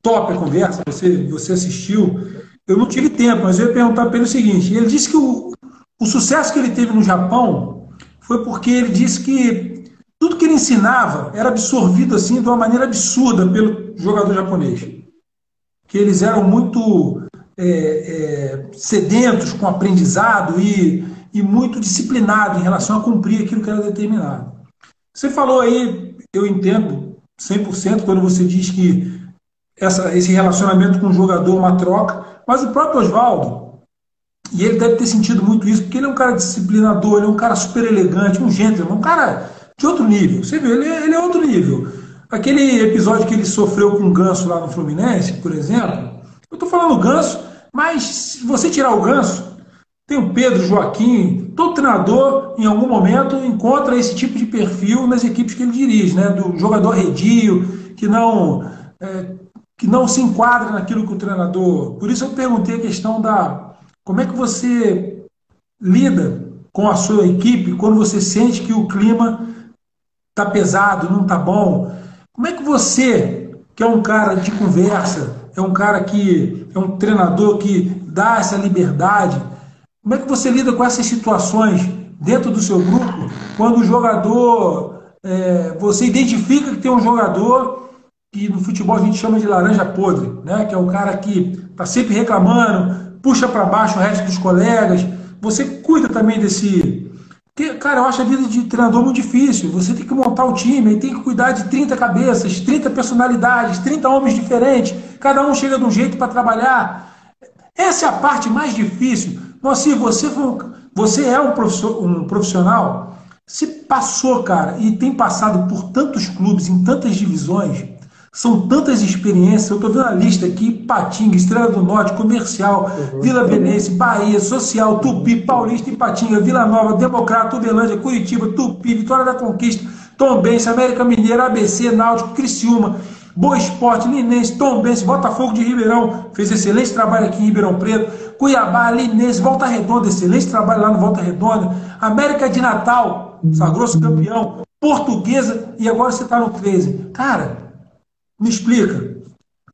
Speaker 1: top a conversa, você, você assistiu. Eu não tive tempo, mas eu ia perguntar para ele o seguinte: ele disse que o, o sucesso que ele teve no Japão foi porque ele disse que tudo que ele ensinava era absorvido assim de uma maneira absurda pelo jogador japonês. Que eles eram muito é, é, sedentos com aprendizado e e muito disciplinado em relação a cumprir aquilo que era determinado. Você falou aí, eu entendo 100% quando você diz que essa, esse relacionamento com o jogador é uma troca, mas o próprio Oswaldo, e ele deve ter sentido muito isso, porque ele é um cara disciplinador, ele é um cara super elegante, um gentleman, um cara de outro nível. Você vê, ele, é, ele é outro nível. Aquele episódio que ele sofreu com o Ganso lá no Fluminense, por exemplo, eu estou falando Ganso, mas se você tirar o Ganso, tem o Pedro Joaquim, todo treinador, em algum momento, encontra esse tipo de perfil nas equipes que ele dirige, né? Do jogador redio, que não, é, que não se enquadra naquilo que o treinador. Por isso eu perguntei a questão da como é que você lida com a sua equipe quando você sente que o clima está pesado, não está bom. Como é que você, que é um cara de conversa, é um cara que é um treinador que dá essa liberdade, como é que você lida com essas situações dentro do seu grupo, quando o jogador, é, você identifica que tem um jogador que no futebol a gente chama de laranja podre, né? que é o cara que está sempre reclamando, puxa para baixo o resto dos colegas. Você cuida também desse. Cara, eu acho a vida de treinador muito difícil. Você tem que montar o time, tem que cuidar de 30 cabeças, 30 personalidades, 30 homens diferentes, cada um chega de um jeito para trabalhar. Essa é a parte mais difícil Moacir, você, você é um profissional, se passou, cara, e tem passado por tantos clubes, em tantas divisões, são tantas experiências. Eu estou vendo a lista aqui: Patinga, Estrela do Norte, Comercial, uhum. Vila Venense, Bahia, Social, Tupi, Paulista, Ipatinga, Vila Nova, Democrata, Uberlândia, Curitiba, Tupi, Vitória da Conquista, Tombense, América Mineira, ABC, Náutico, Criciúma, Boa Esporte, Linense, Tombense, Botafogo de Ribeirão, fez excelente trabalho aqui em Ribeirão Preto, Cuiabá, Linense, Volta Redonda, excelente trabalho lá no Volta Redonda, América de Natal, sagrou-se campeão, Portuguesa e agora você está no 13. Cara, me explica,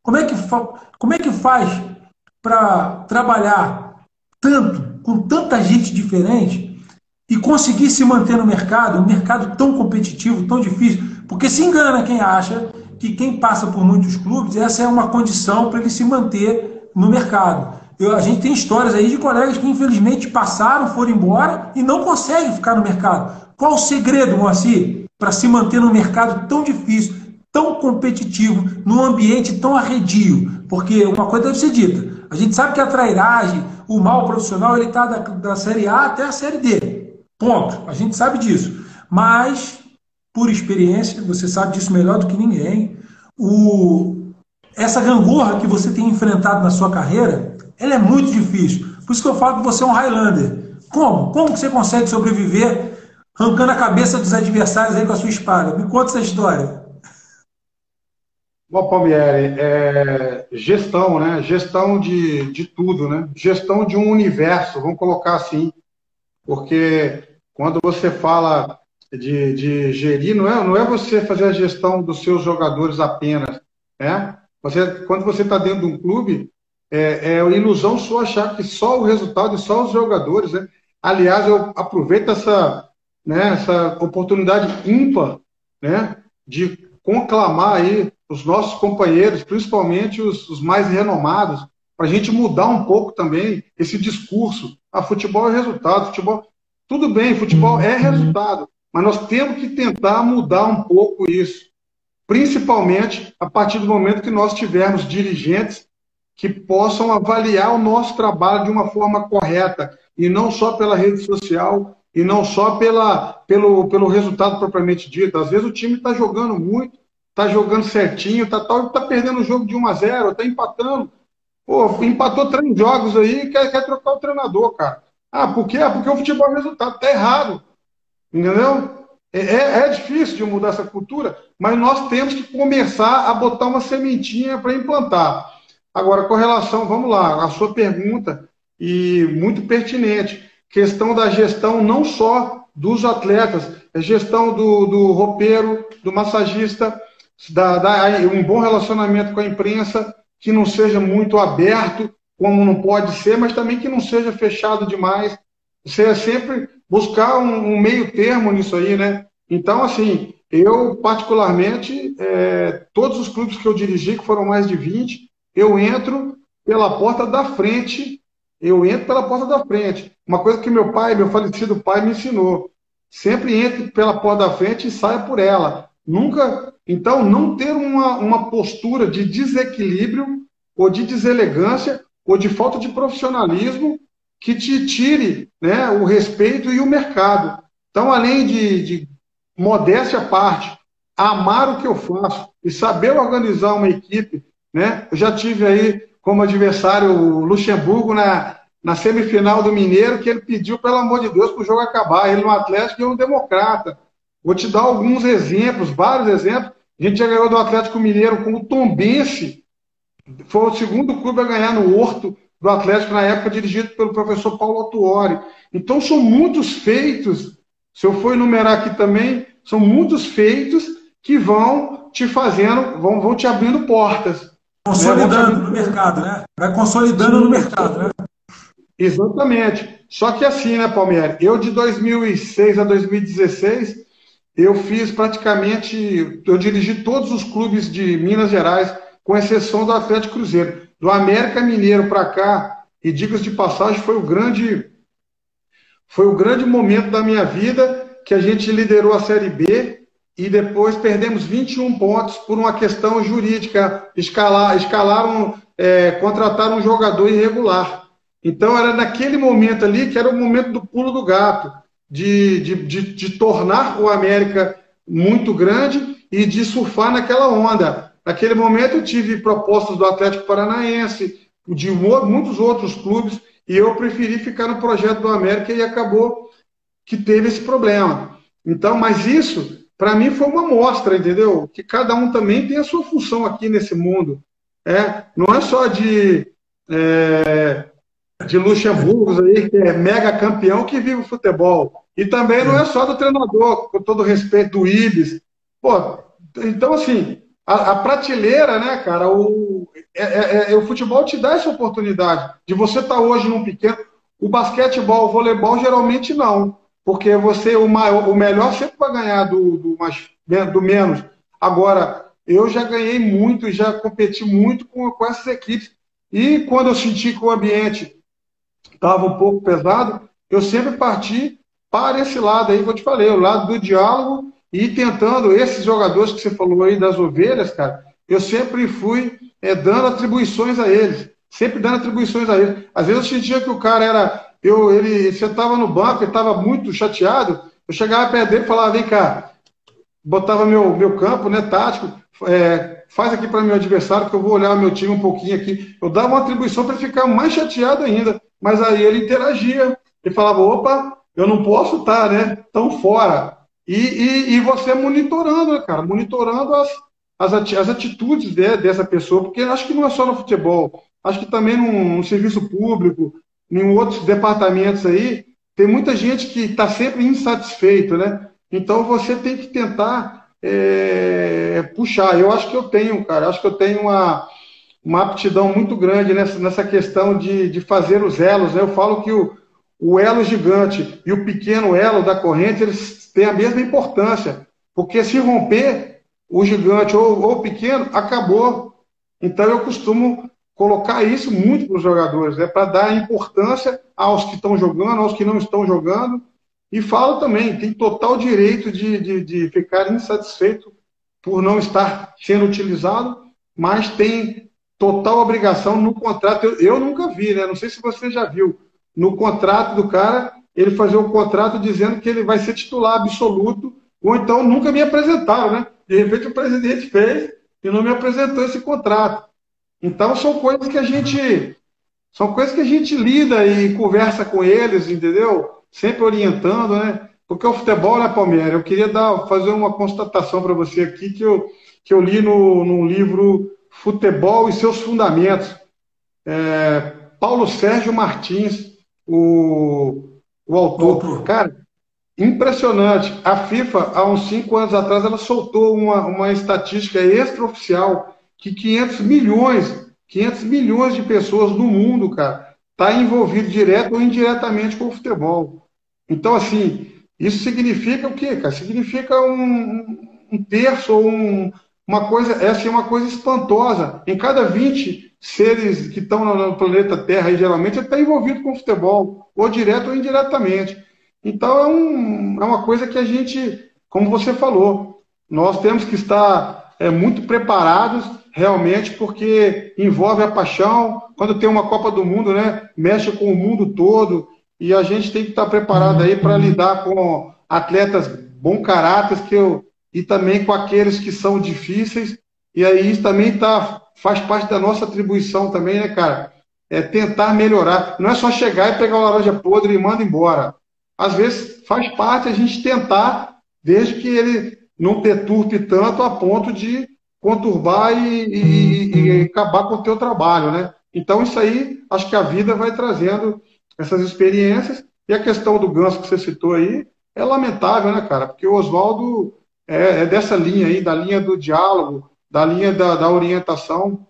Speaker 1: como é que, como é que faz para trabalhar tanto, com tanta gente diferente e conseguir se manter no mercado, um mercado tão competitivo, tão difícil? Porque se engana quem acha que quem passa por muitos clubes, essa é uma condição para ele se manter no mercado. Eu, a gente tem histórias aí de colegas que infelizmente passaram, foram embora e não conseguem ficar no mercado. Qual o segredo, Moacir, para se manter no mercado tão difícil, tão competitivo, num ambiente tão arredio? Porque uma coisa deve ser dita: a gente sabe que a trairagem, o mal profissional, ele está da, da Série A até a Série D. Ponto. A gente sabe disso. Mas por experiência, você sabe disso melhor do que ninguém. O, essa gangorra que você tem enfrentado na sua carreira, ela é muito difícil. Por isso que eu falo que você é um Highlander. Como? Como que você consegue sobreviver arrancando a cabeça dos adversários aí com a sua espada? Me conta essa história.
Speaker 2: Bom, Palmieri, é gestão, né? Gestão de, de tudo, né? Gestão de um universo, vamos colocar assim. Porque quando você fala de, de gerir, não é, não é você fazer a gestão dos seus jogadores apenas. Né? Você, quando você está dentro de um clube, é, é ilusão sua achar que só o resultado e só os jogadores. Né? Aliás, eu aproveito essa, né, essa oportunidade ímpar né, de conclamar aí os nossos companheiros, principalmente os, os mais renomados, para a gente mudar um pouco também esse discurso. Ah, futebol é resultado, futebol. Tudo bem, futebol é resultado, mas nós temos que tentar mudar um pouco isso, principalmente a partir do momento que nós tivermos dirigentes que possam avaliar o nosso trabalho de uma forma correta e não só pela rede social e não só pela, pelo, pelo resultado propriamente dito. Às vezes o time está jogando muito, está jogando certinho, está tá perdendo o jogo de 1 a 0, está empatando. Pô, empatou três jogos aí quer, quer trocar o treinador, cara. Ah, por quê? Ah, porque o futebol é resultado. Tá errado. Entendeu? É, é, é difícil de mudar essa cultura, mas nós temos que começar a botar uma sementinha para implantar. Agora, com relação, vamos lá, a sua pergunta, e muito pertinente, questão da gestão não só dos atletas, é gestão do, do roupeiro, do massagista, da, da, um bom relacionamento com a imprensa, que não seja muito aberto, como não pode ser, mas também que não seja fechado demais. Você é sempre buscar um, um, meio termo nisso aí, né? Então, assim, eu particularmente, é, todos os clubes que eu dirigi, que foram mais de 20, eu entro pela porta da frente, eu entro pela porta da frente. Uma coisa que meu pai, meu falecido pai, me ensinou. Sempre entre pela porta da frente e saia por ela. Nunca. Então, não ter uma, uma postura de desequilíbrio, ou de deselegância, ou de falta de profissionalismo que te tire né, o respeito e o mercado. Então, além de, de modéstia à parte, amar o que eu faço e saber organizar uma equipe, né? Eu já tive aí como adversário o Luxemburgo na, na semifinal do Mineiro, que ele pediu, pelo amor de Deus, para o jogo acabar. Ele no Atlético e eu no Democrata. Vou te dar alguns exemplos, vários exemplos. A gente já ganhou do Atlético Mineiro com o Tombense. Foi o segundo clube a ganhar no Horto do Atlético na época, dirigido pelo professor Paulo Autuori. Então, são muitos feitos. Se eu for enumerar aqui também, são muitos feitos que vão te fazendo, vão, vão te abrindo portas.
Speaker 1: Consolidando no mercado, né? Vai consolidando no mercado, né?
Speaker 2: Exatamente. Só que assim, né, Palmeiras? Eu de 2006 a 2016, eu fiz praticamente, eu dirigi todos os clubes de Minas Gerais, com exceção do Atlético Cruzeiro. Do América Mineiro para cá, e dicas de passagem, foi o grande foi o grande momento da minha vida que a gente liderou a Série B e depois perdemos 21 pontos por uma questão jurídica. Escalar, escalaram, é, contrataram um jogador irregular. Então era naquele momento ali que era o momento do pulo do gato, de, de, de, de tornar o América muito grande e de surfar naquela onda. Naquele momento eu tive propostas do Atlético Paranaense, de muitos outros clubes, e eu preferi ficar no projeto do América e acabou que teve esse problema. Então, mas isso para mim foi uma mostra, entendeu? Que cada um também tem a sua função aqui nesse mundo. É, não é só de, é, de Luxemburgo aí, que é mega campeão, que vive o futebol. E também não é só do treinador, com todo respeito do Ibis. Pô, então, assim, a, a prateleira, né, cara, o, é, é, é, o futebol te dá essa oportunidade de você estar tá hoje num pequeno. O basquetebol, o voleibol, geralmente não porque você, o, maior, o melhor sempre vai ganhar do, do, mais, do menos. Agora, eu já ganhei muito, já competi muito com, com essas equipes. E quando eu senti que o ambiente estava um pouco pesado, eu sempre parti para esse lado aí que eu te falei, o lado do diálogo e tentando, esses jogadores que você falou aí das ovelhas, cara, eu sempre fui é, dando atribuições a eles. Sempre dando atribuições a eles. Às vezes eu sentia que o cara era eu, ele sentava no banco, ele estava muito chateado. Eu chegava perto dele e falava: vem cá, botava meu, meu campo né, tático, é, faz aqui para meu adversário, que eu vou olhar o meu time um pouquinho aqui. Eu dava uma atribuição para ele ficar mais chateado ainda. Mas aí ele interagia. Ele falava: opa, eu não posso estar né, tão fora. E, e, e você monitorando, né, cara, monitorando as, as, as atitudes né, dessa pessoa, porque acho que não é só no futebol, acho que também no, no serviço público, em outros departamentos aí, tem muita gente que está sempre insatisfeito, né? Então você tem que tentar é, puxar. Eu acho que eu tenho, cara, acho que eu tenho uma, uma aptidão muito grande nessa, nessa questão de, de fazer os elos. Né? Eu falo que o, o elo gigante e o pequeno elo da corrente, eles têm a mesma importância. Porque se romper o gigante ou, ou o pequeno, acabou. Então eu costumo colocar isso muito para os jogadores, né? para dar importância aos que estão jogando, aos que não estão jogando. E falo também, tem total direito de, de, de ficar insatisfeito por não estar sendo utilizado, mas tem total obrigação no contrato. Eu, eu, nunca vi, né? Não sei se você já viu. No contrato do cara, ele fazer um contrato dizendo que ele vai ser titular absoluto, ou então nunca me apresentaram, né? De repente o presidente fez e não me apresentou esse contrato. Então são coisas que a gente são coisas que a gente lida e conversa com eles, entendeu? Sempre orientando, né? Porque o futebol, né, Palmeiras? Eu queria dar, fazer uma constatação para você aqui que eu, que eu li no, no livro Futebol e seus Fundamentos. É, Paulo Sérgio Martins, o, o autor. Cara, impressionante. A FIFA, há uns cinco anos atrás, ela soltou uma, uma estatística extraoficial que 500 milhões, 500 milhões de pessoas no mundo, cara, tá envolvido direto ou indiretamente com o futebol. Então, assim, isso significa o quê, cara? Significa um, um terço ou um, uma coisa, essa é uma coisa espantosa. Em cada 20 seres que estão no planeta Terra, e geralmente, está envolvido com futebol, ou direto ou indiretamente. Então é, um, é uma coisa que a gente, como você falou, nós temos que estar é, muito preparados realmente, porque envolve a paixão. Quando tem uma Copa do Mundo, né, mexe com o mundo todo, e a gente tem que estar preparado aí para lidar com atletas bom caráter que eu, e também com aqueles que são difíceis. E aí isso também tá, faz parte da nossa atribuição também, né, cara? É tentar melhorar. Não é só chegar e pegar uma laranja podre e manda embora. Às vezes faz parte a gente tentar, desde que ele não perturbe tanto a ponto de conturbar e, e, e acabar com o teu trabalho, né? Então isso aí, acho que a vida vai trazendo essas experiências. E a questão do ganso que você citou aí é lamentável, né, cara? Porque o Oswaldo é, é, dessa linha aí, da linha do diálogo, da linha da, da orientação.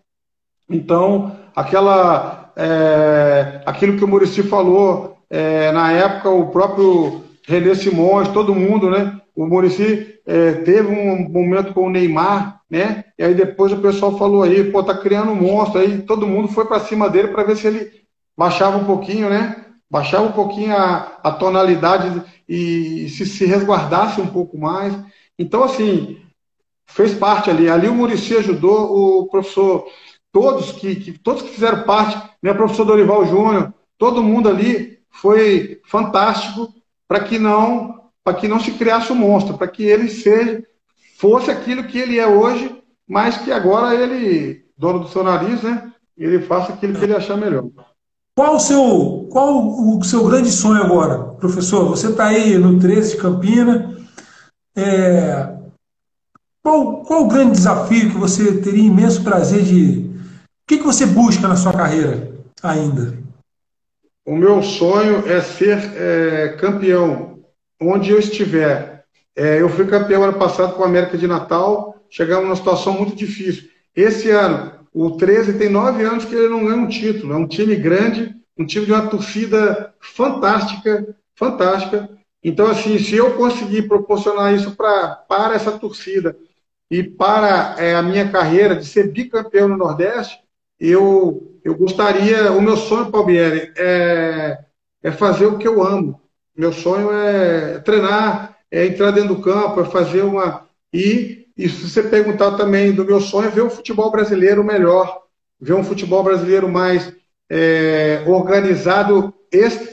Speaker 2: Então, aquela, é, aquilo que o Murici falou, é, na época, o próprio René Simões, todo mundo, né? O Murici é, teve um momento com o Neymar, né? E aí depois o pessoal falou aí, pô, tá criando um monstro. Aí todo mundo foi para cima dele para ver se ele baixava um pouquinho, né? Baixava um pouquinho a, a tonalidade e se, se resguardasse um pouco mais. Então, assim, fez parte ali. Ali o Murici ajudou, o professor, todos que, que todos que fizeram parte, né, o professor Dorival Júnior, todo mundo ali foi fantástico para que não para que não se criasse um monstro, para que ele seja fosse aquilo que ele é hoje, mas que agora ele, dono do seu nariz, né, ele faça aquilo que ele achar melhor.
Speaker 1: Qual o seu, qual o seu grande sonho agora, professor? Você está aí no 13 de Campina. É, qual, qual o grande desafio que você teria imenso prazer de. O que, que você busca na sua carreira ainda?
Speaker 2: O meu sonho é ser é, campeão onde eu estiver. É, eu fui campeão ano passado com a América de Natal, chegamos numa situação muito difícil. Esse ano, o 13 tem nove anos que ele não ganha um título. É um time grande, um time de uma torcida fantástica, fantástica. Então, assim, se eu conseguir proporcionar isso pra, para essa torcida e para é, a minha carreira de ser bicampeão no Nordeste, eu, eu gostaria, o meu sonho, Palmieri, é, é fazer o que eu amo. Meu sonho é treinar, é entrar dentro do campo, é fazer uma. E e se você perguntar também do meu sonho, é ver o futebol brasileiro melhor, ver um futebol brasileiro mais é, organizado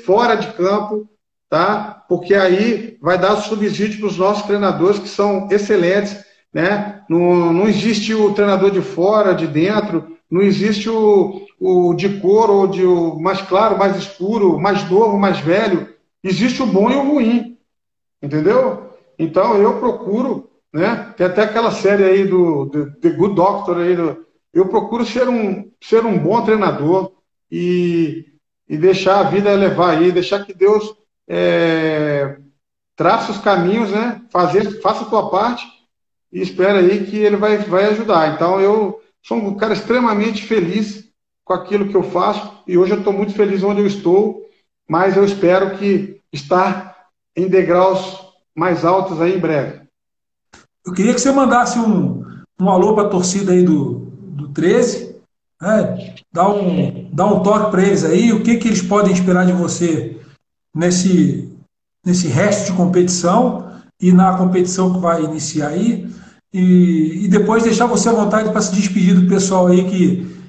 Speaker 2: fora de campo, tá? Porque aí vai dar subsídio para os nossos treinadores que são excelentes, né? Não, não existe o treinador de fora, de dentro, não existe o, o de cor ou de o mais claro, mais escuro, mais novo, mais velho. Existe o bom e o ruim, entendeu? Então eu procuro né? Tem até aquela série aí do, do The Good Doctor aí. Do, eu procuro ser um, ser um bom treinador e, e deixar a vida levar aí, deixar que Deus é, traça os caminhos, né? Fazer, faça a tua parte e espera aí que ele vai, vai ajudar. Então eu sou um cara extremamente feliz com aquilo que eu faço e hoje eu estou muito feliz onde eu estou, mas eu espero que estar em degraus mais altos aí em breve.
Speaker 1: Eu queria que você mandasse um, um alô para a torcida aí do, do 13, né? dá, um, dá um toque para eles aí, o que, que eles podem esperar de você nesse, nesse resto de competição e na competição que vai iniciar aí. E, e depois deixar você à vontade para se despedir do pessoal aí que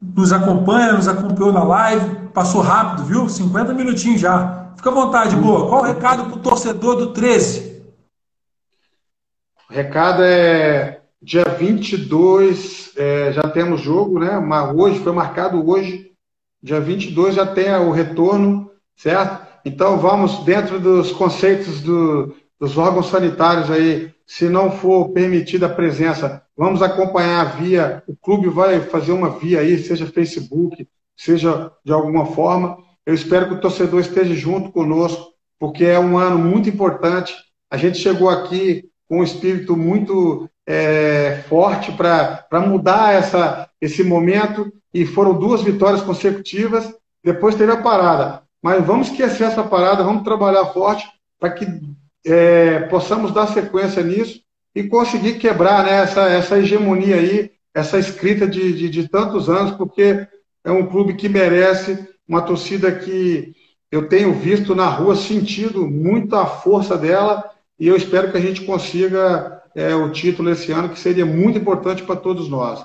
Speaker 1: nos acompanha, nos acompanhou na live. Passou rápido, viu? 50 minutinhos já. Fica à vontade, boa. Qual o recado para o torcedor do 13?
Speaker 2: O recado é dia 22 é, já temos jogo, né? Mas hoje, foi marcado hoje, dia 22 já tem o retorno, certo? Então vamos dentro dos conceitos do, dos órgãos sanitários aí, se não for permitida a presença, vamos acompanhar via, o clube vai fazer uma via aí, seja Facebook, seja de alguma forma. Eu espero que o torcedor esteja junto conosco, porque é um ano muito importante. A gente chegou aqui com um espírito muito é, forte para mudar essa, esse momento, e foram duas vitórias consecutivas, depois teve a parada. Mas vamos esquecer essa parada, vamos trabalhar forte para que é, possamos dar sequência nisso e conseguir quebrar né, essa, essa hegemonia aí, essa escrita de, de, de tantos anos, porque é um clube que merece uma torcida que eu tenho visto na rua, sentido muito a força dela, e eu espero que a gente consiga é, o título esse ano, que seria muito importante para todos nós.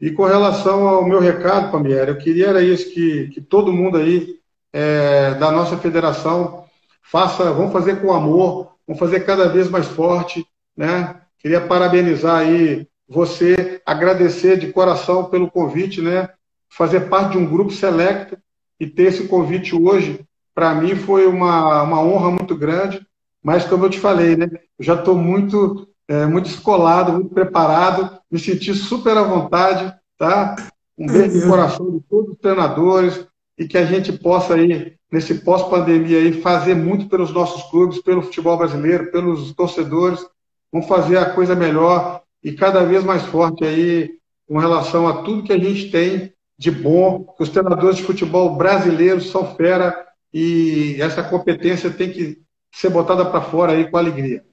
Speaker 2: E com relação ao meu recado, Pamiera, eu queria era isso, que, que todo mundo aí é, da nossa federação faça, vamos fazer com amor, vamos fazer cada vez mais forte, né? Queria parabenizar aí você, agradecer de coração pelo convite, né? Fazer parte de um grupo selecto e ter esse convite hoje, para mim foi uma, uma honra muito grande, mas como eu te falei, né? Eu já estou muito, é, muito escolado, muito preparado, me senti super à vontade, tá? Um beijo no coração de todos os treinadores e que a gente possa aí nesse pós-pandemia aí, fazer muito pelos nossos clubes, pelo futebol brasileiro, pelos torcedores. Vamos fazer a coisa melhor e cada vez mais forte aí com relação a tudo que a gente tem de bom. Os treinadores de futebol brasileiros são fera e essa competência tem que ser botada para fora aí com alegria.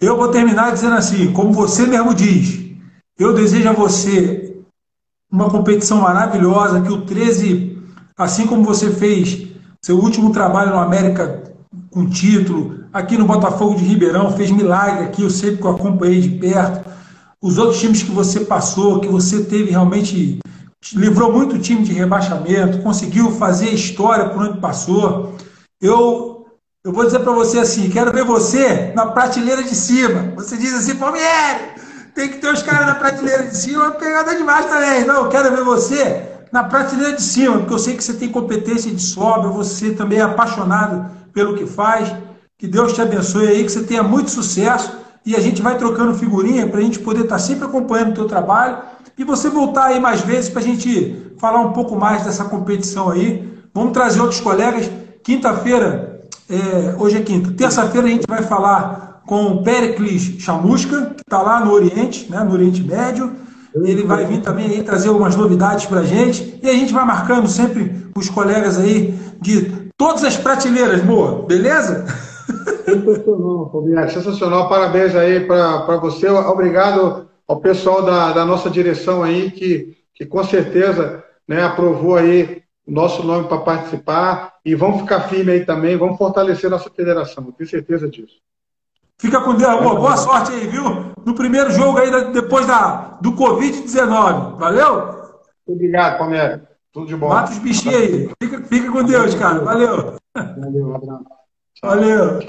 Speaker 1: Eu vou terminar dizendo assim, como você mesmo diz, eu desejo a você uma competição maravilhosa, que o 13 Assim como você fez seu último trabalho no América com título, aqui no Botafogo de Ribeirão, fez milagre aqui, eu sempre que eu acompanhei de perto. Os outros times que você passou, que você teve realmente, livrou muito time de rebaixamento, conseguiu fazer história por onde passou. Eu, eu vou dizer para você assim, quero ver você na prateleira de cima. Você diz assim, Palmieri, tem que ter os caras na prateleira de cima, pegada demais também. Não, eu quero ver você na prateleira de cima, porque eu sei que você tem competência de sobra, você também é apaixonado pelo que faz. Que Deus te abençoe aí, que você tenha muito sucesso e a gente vai trocando figurinha para a gente poder estar tá sempre acompanhando o teu trabalho e você voltar aí mais vezes para a gente falar um pouco mais dessa competição aí. Vamos trazer outros colegas. Quinta-feira, é, hoje é quinta, terça-feira a gente vai falar com o Pericles Chamusca, que está lá no Oriente, né, no Oriente Médio. Ele vai vir também aí trazer algumas novidades para a gente. E a gente vai marcando sempre os colegas aí de todas as prateleiras, boa, beleza?
Speaker 2: Sensacional, Fabiano, sensacional. Parabéns aí para você. Obrigado ao pessoal da, da nossa direção aí, que, que com certeza né, aprovou aí o nosso nome para participar. E vamos ficar firme aí também, vamos fortalecer nossa federação, tenho certeza disso.
Speaker 1: Fica com Deus, boa, boa sorte aí, viu? No primeiro jogo aí, depois da, do Covid-19. Valeu?
Speaker 2: Obrigado, Palmeiras. Tudo de bom.
Speaker 1: Mata os bichinhos aí. Fica, fica com Deus, cara. Valeu. Valeu, um abraço. Valeu.